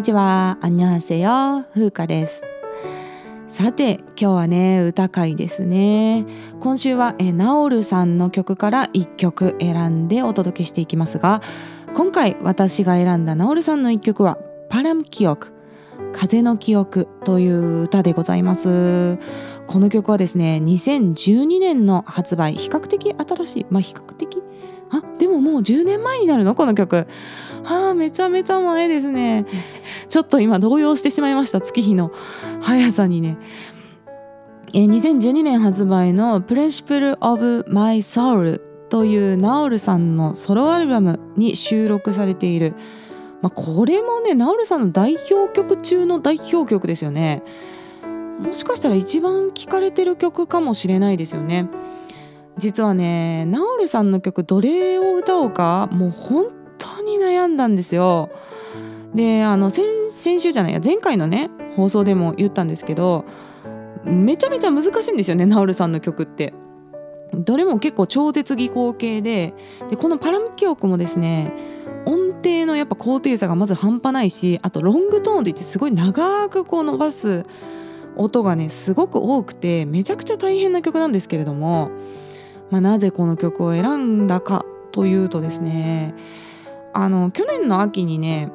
こんにちは。アンニョハセヨ、風花です。さて今日はね歌会ですね。今週はえナオルさんの曲から1曲選んでお届けしていきますが今回私が選んだナオルさんの1曲は「パラム記憶」「風の記憶」という歌でございます。この曲はですね2012年の発売。比較的新しい。まあ比較的あでももう10年前になるの？この曲。はあめちゃめちゃ前ですね。ちょっと今動揺してしまいました月日の。速さにね。え2012年発売の「Principle of My Soul」というナオルさんのソロアルバムに収録されている、まあ、これもねナオルさんの代表曲中の代表曲ですよね。もしかしたら一番聴かれてる曲かもしれないですよね実はねナオルさんの曲どれを歌おうかもう本当に悩んだんですよ。であの先先週じゃないや前回のね放送でも言ったんですけどめちゃめちゃ難しいんですよねナオルさんの曲って。どれも結構超絶技巧系ででこのパラム記憶もですね音程のやっぱ高低差がまず半端ないしあとロングトーンといってすごい長くこう伸ばす音がねすごく多くてめちゃくちゃ大変な曲なんですけれどもまあ、なぜこの曲を選んだかというとですねあの去年の秋にね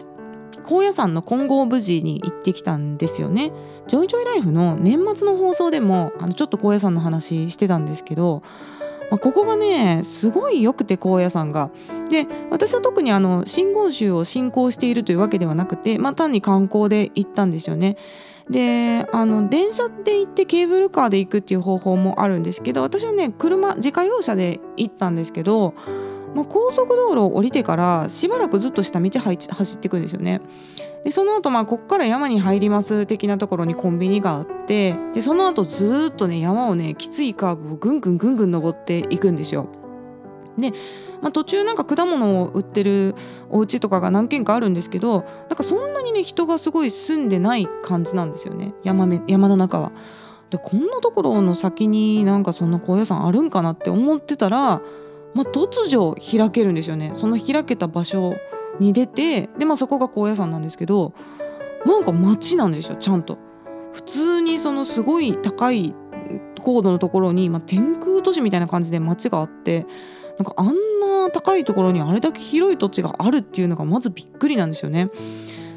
高野山の金剛無事に行ってきたんですよね。ジョイジョイライフの年末の放送でもあのちょっと高野山の話してたんですけど、まあ、ここがねすごい良くて高野山が。で私は特にあの真言宗を信仰しているというわけではなくて、まあ、単に観光で行ったんですよね。であの電車で行ってケーブルカーで行くっていう方法もあるんですけど私はね車自家用車で行ったんですけど、まあ、高速道路を降りてからしばらくずっと下道走っていくんですよね。でその後まあこっから山に入ります的なところにコンビニがあってでその後ずっとね山をねきついカーブをぐんぐんぐんぐん登っていくんですよ。で、まあ、途中なんか果物を売ってるお家とかが何軒かあるんですけどなんかそんなにね人がすごい住んでない感じなんですよね山め山の中は。でこんなところの先になんかそんな高野山あるんかなって思ってたら、まあ、突如開けるんですよね。その開けた場所に出てで、まあ、そこが高野山なんですけどなんか町なんですよちゃんと。普通にそのすごい高い高度のところに、まあ、天空都市みたいな感じで町があってなんかあんな高いところにあれだけ広い土地があるっていうのがまずびっくりなんですよね。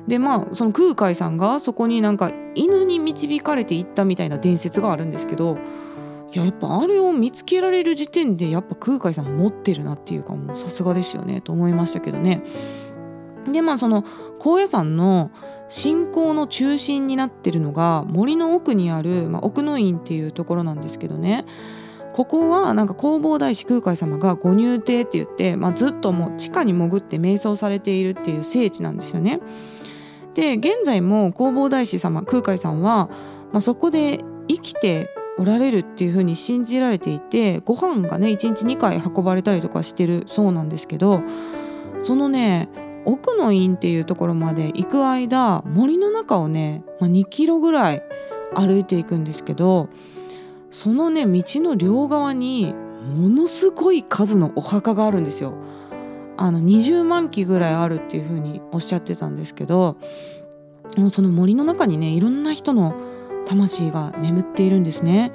でまあその空海さんがそこになんか犬に導かれていったみたいな伝説があるんですけどいややっぱあれを見つけられる時点でやっぱ空海さん持ってるなっていうかもうさすがですよねと思いましたけどね。でまあその高野山の信仰の中心になってるのが森の奥にある、まあ、奥の院っていうところなんですけどねここはなんか弘法大師空海様がご入廷って言って、まあ、ずっともう地下に潜って瞑想されているっていう聖地なんですよね。で現在も弘法大師様空海さんは、まあ、そこで生きておられるっていうふうに信じられていてご飯がね1日2回運ばれたりとかしてるそうなんですけどそのね奥の院っていうところまで行く間森の中をね、まあ、2キロぐらい歩いていくんですけどそのね道の両側にものすごい数のお墓があるんですよ。あの20万基ぐらいあるっていう風におっしゃってたんですけどその森の中にねいろんな人の魂が眠っているんですね。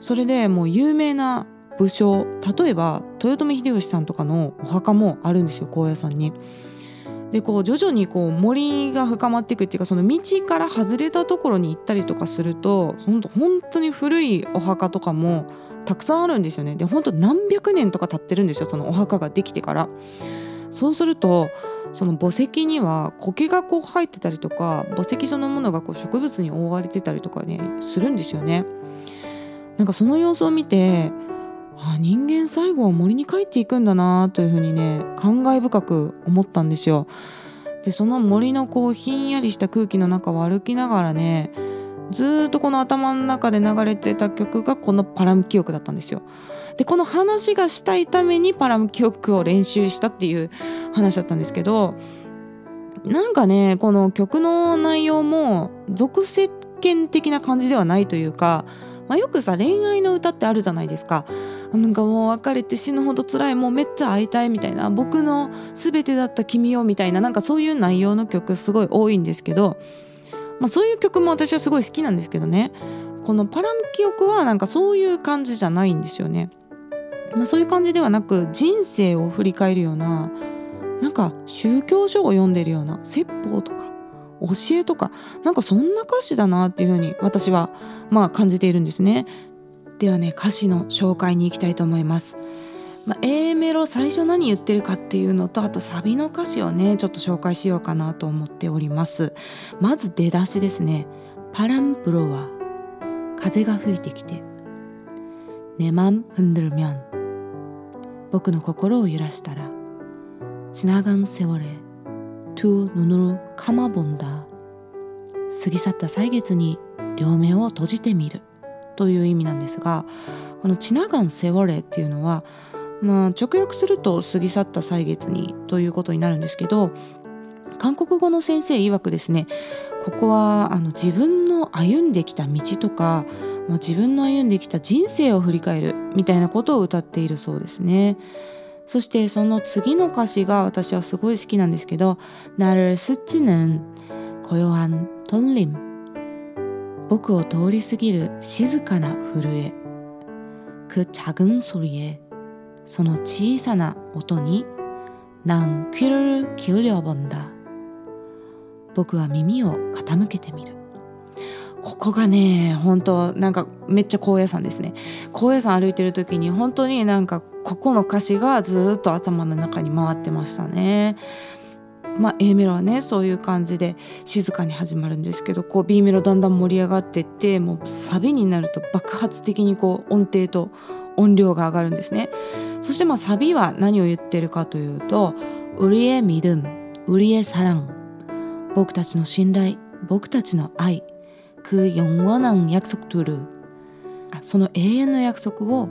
それでもう有名な武将例えば豊臣秀吉さんとかのお墓もあるんですよ高野山に。でこう徐々にこう森が深まっていくっていうかその道から外れたところに行ったりとかすると本当に古いお墓とかもたくさんあるんですよねで本当何百年とか経ってるんですよそのお墓ができてからそうするとその墓石には苔がこう入ってたりとか墓石そのものがこう植物に覆われてたりとかねするんですよねなんかその様子を見てあ人間最後は森に帰っていくんだなというふうにね感慨深く思ったんですよ。でその森のこうひんやりした空気の中を歩きながらねずっとこの頭の中で流れてた曲がこのパラム記憶だったんですよ。でこの話がしたいためにパラム記憶を練習したっていう話だったんですけどなんかねこの曲の内容も俗世間的な感じではないというかまあ、よくさ恋愛の歌ってあるじゃないですかなんかもう別れて死ぬほど辛いもうめっちゃ会いたいみたいな僕の全てだった君をみたいななんかそういう内容の曲すごい多いんですけど、まあ、そういう曲も私はすごい好きなんですけどね。このパラム記憶はなんかそういう感じじゃないんですよね。まあ、そういう感じではなく人生を振り返るようななんか宗教書を読んでるような説法とか教えとかなんかそんな歌詞だなっていうふうに私はまあ感じているんですね。ではね歌詞の紹介に行きたいと思います、まあ、A メロ最初何言ってるかっていうのとあとサビの歌詞をねちょっと紹介しようかなと思っております。まず出だしですね「パランプロは風が吹いてきて」「ねまんふんどるみょん」「僕の心を揺らしたら」「ちながんせわれ」「トゥーぬぬるかまぼんだ」「過ぎ去った歳月に両目を閉じてみる」という意味なんですがこの「ちながんせわれ」っていうのは「まあ直訳すると過ぎ去った歳月にということになるんですけど韓国語の先生曰くですねここはあの自分の歩んできた道とか、まあ、自分の歩んできた人生を振り返るみたいなことを歌っているそうですね。そしてその次の歌詞が私はすごい好きなんですけど「나를스치는고요한떨림」僕を通り過ぎる静かな震え그작은소리에 その小さな音に난귀를기울여본다僕は耳を傾けてみるここがね本当なんかめっちゃ高野山ですね高野山歩いてる時に本当になんかここの歌詞がずっと頭の中に回ってましたねまあ A メロはねそういう感じで静かに始まるんですけどこう B メロだんだん盛り上がってってもうサビになると爆発的にこう音程と 音量が上がるんですねそしてまあサビは何を言ってるかというと「ウリエミルンウリエサラン」僕たちの信頼僕たちの愛그 영원한 약속들을 아, その永遠の約束を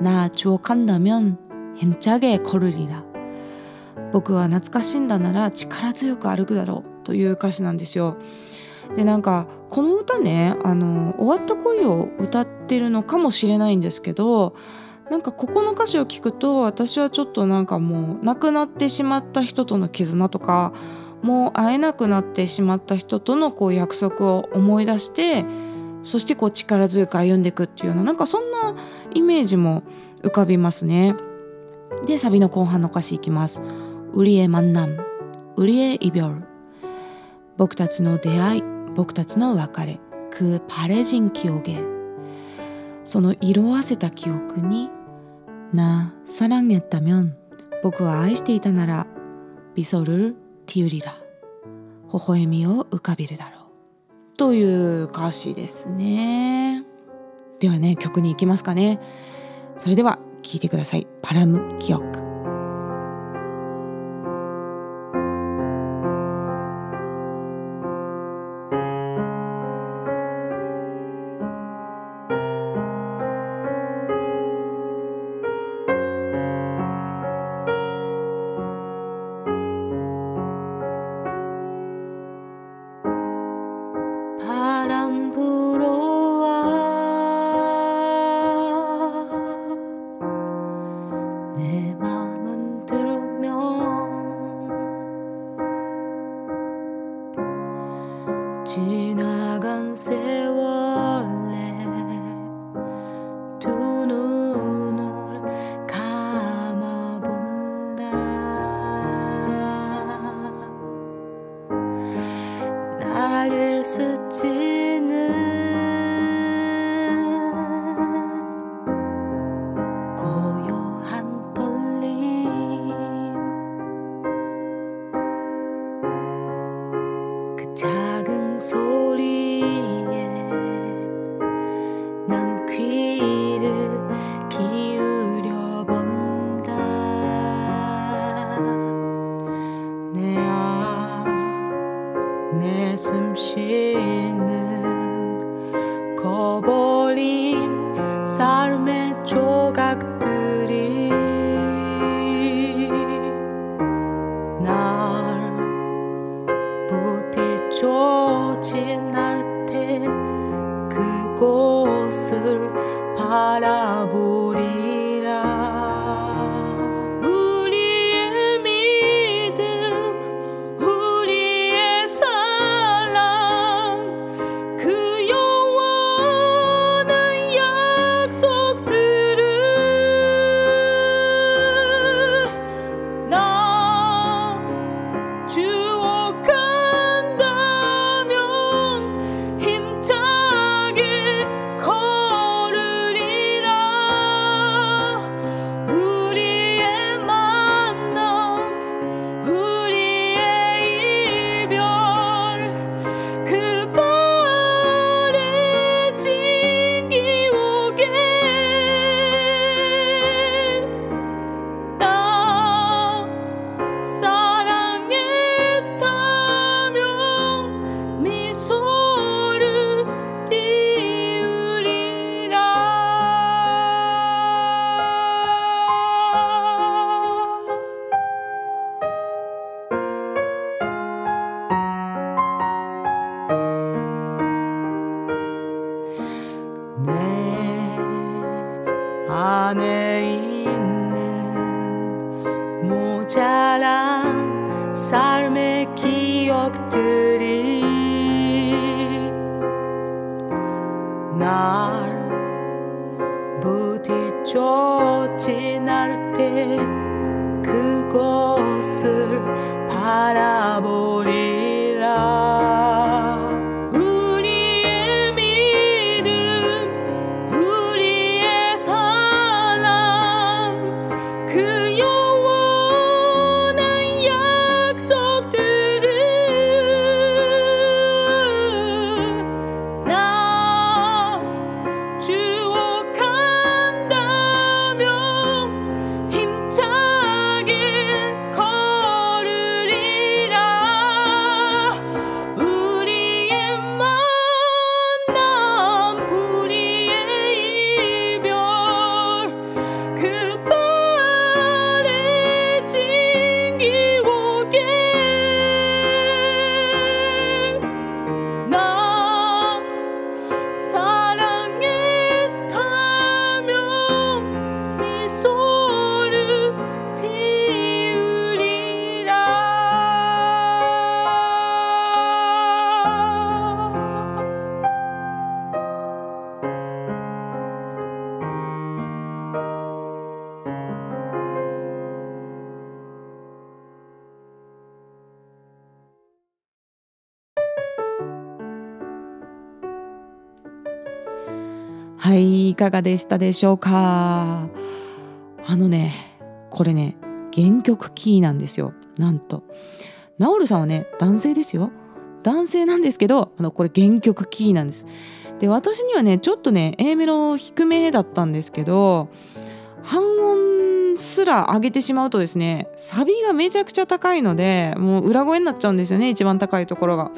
나 주옥한다면 힘차게 걸으리라 僕は懐かしんだなら力強く歩くだろうという歌詞なんですよ。 でなんかこの歌ねあの終わった恋を歌ってるのかもしれないんですけどなんかここの歌詞を聞くと私はちょっとなんかもう亡くなってしまった人との絆とかもう会えなくなってしまった人とのこう約束を思い出してそしてこう力強く歩んでいくっていうようななんかそんなイメージも浮かびますね。でサビの後半の歌詞いきます。ウリエマンナムウリエイビョル僕たちの出会い僕たちの別れクパレジン記憶その色あせた記憶になサランゲッタミョン僕は愛していたならビソルティウリラ微笑みを浮かべるだろう。という歌詞ですね。ではね曲に行きますかね。それでは聴いてください。パラム記憶。 조진할 때 그곳을 바라보 좋지 날때 그곳을 바라보니 はいいかがでしたでしょうか？あのねこれね原曲キーなんですよ。なんと。ナオルさんはね男性ですよ。男性なんですけどあのこれ原曲キーなんです。で私にはねちょっとね A メロ低めだったんですけど半音すら上げてしまうとですねサビがめちゃくちゃ高いのでもう裏声になっちゃうんですよね一番高いところが。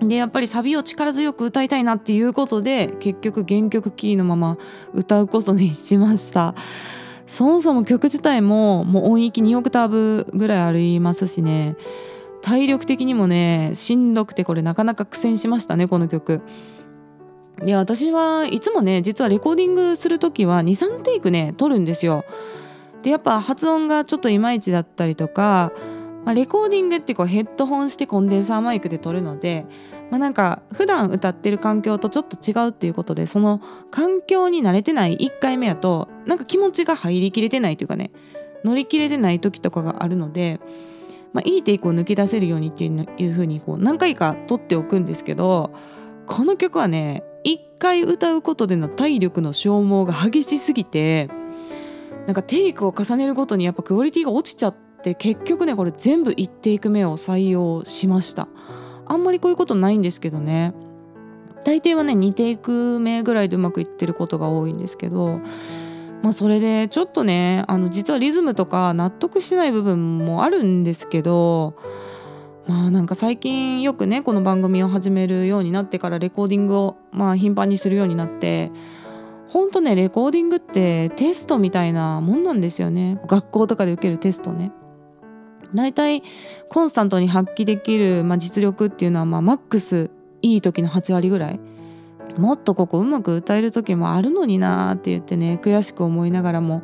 でやっぱりサビを力強く歌いたいなっていうことで結局原曲キーのまま歌うことにしました。そもそも曲自体ももう音域2オクターブぐらいありますしね。体力的にもねしんどくてこれなかなか苦戦しましたねこの曲。で私はいつもね実はレコーディングする時は23テイクね撮るんですよ。でやっぱ発音がちょっといまいちだったりとかまあ、レコーディングってこうヘッドホンしてコンデンサーマイクで撮るので、まあ、なんか普段歌ってる環境とちょっと違うっていうことでその環境に慣れてない1回目やとなんか気持ちが入りきれてないというかね乗り切れてない時とかがあるので、まあ、いいテイクを抜き出せるようにっていういう風にこう何回か撮っておくんですけどこの曲はね1回歌うことでの体力の消耗が激しすぎてなんかテイクを重ねるごとにやっぱクオリティが落ちちゃってで結局ねこれ全部1テイク目を採用しました。あんまりこういうことないんですけどね。大抵はね2テイク目ぐらいでうまくいってることが多いんですけどまあそれでちょっとねあの実はリズムとか納得してない部分もあるんですけどまあなんか最近よくねこの番組を始めるようになってからレコーディングをまあ頻繁にするようになってほんとねレコーディングってテストみたいなもんなんですよね。学校とかで受けるテストね。大体コンスタントに発揮できる、まあ、実力っていうのはまあマックスいい時の8割ぐらい。もっとここうまく歌える時もあるのになって言ってね悔しく思いながらも。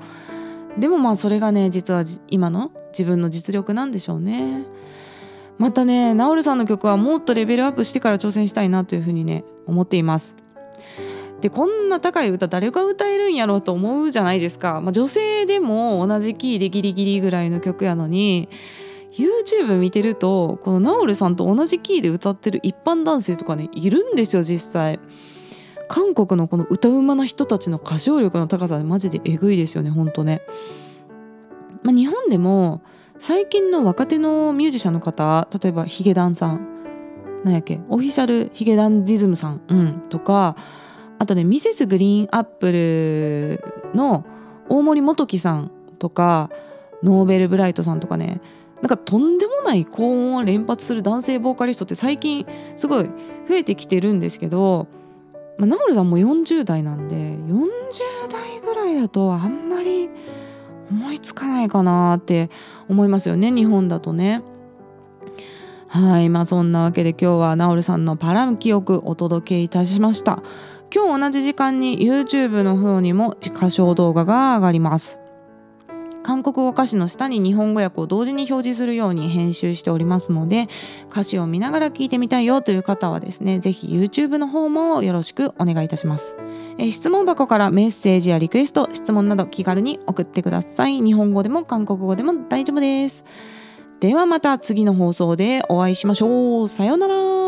でもまあそれがね実は今の自分の実力なんでしょうね。またねナオルさんの曲はもっとレベルアップしてから挑戦したいなというふうにね思っています。でこんな高い歌誰が歌えるんやろうと思うじゃないですか、まあ、女性でも同じキーでギリギリぐらいの曲やのに YouTube 見てるとこのナオルさんと同じキーで歌ってる一般男性とかねいるんですよ実際。韓国のこの歌うまな人たちの歌唱力の高さでマジでえぐいですよねほんとね、まあ、日本でも最近の若手のミュージシャンの方例えばヒゲダンさん。なんやっけオフィシャルヒゲダンディズムさん、うん、とかあとねミセスグリーンアップルの大森元樹さんとかノーベルブライトさんとかねなんかとんでもない高音を連発する男性ボーカリストって最近すごい増えてきてるんですけどまあ、ナオルさんも40代なんで40代ぐらいだとあんまり思いつかないかなって思いますよね日本だとね。はいまあそんなわけで今日はナオルさんのパラン記憶お届けいたしました今日同じ時間に YouTube の方にも歌唱動画が上がります。韓国語歌詞の下に日本語訳を同時に表示するように編集しておりますので歌詞を見ながら聞いてみたいよという方はですねぜひ YouTube の方もよろしくお願いいたします、え質問箱からメッセージやリクエスト質問など気軽に送ってください。日本語でも韓国語でも大丈夫です。ではまた次の放送でお会いしましょう。さようなら。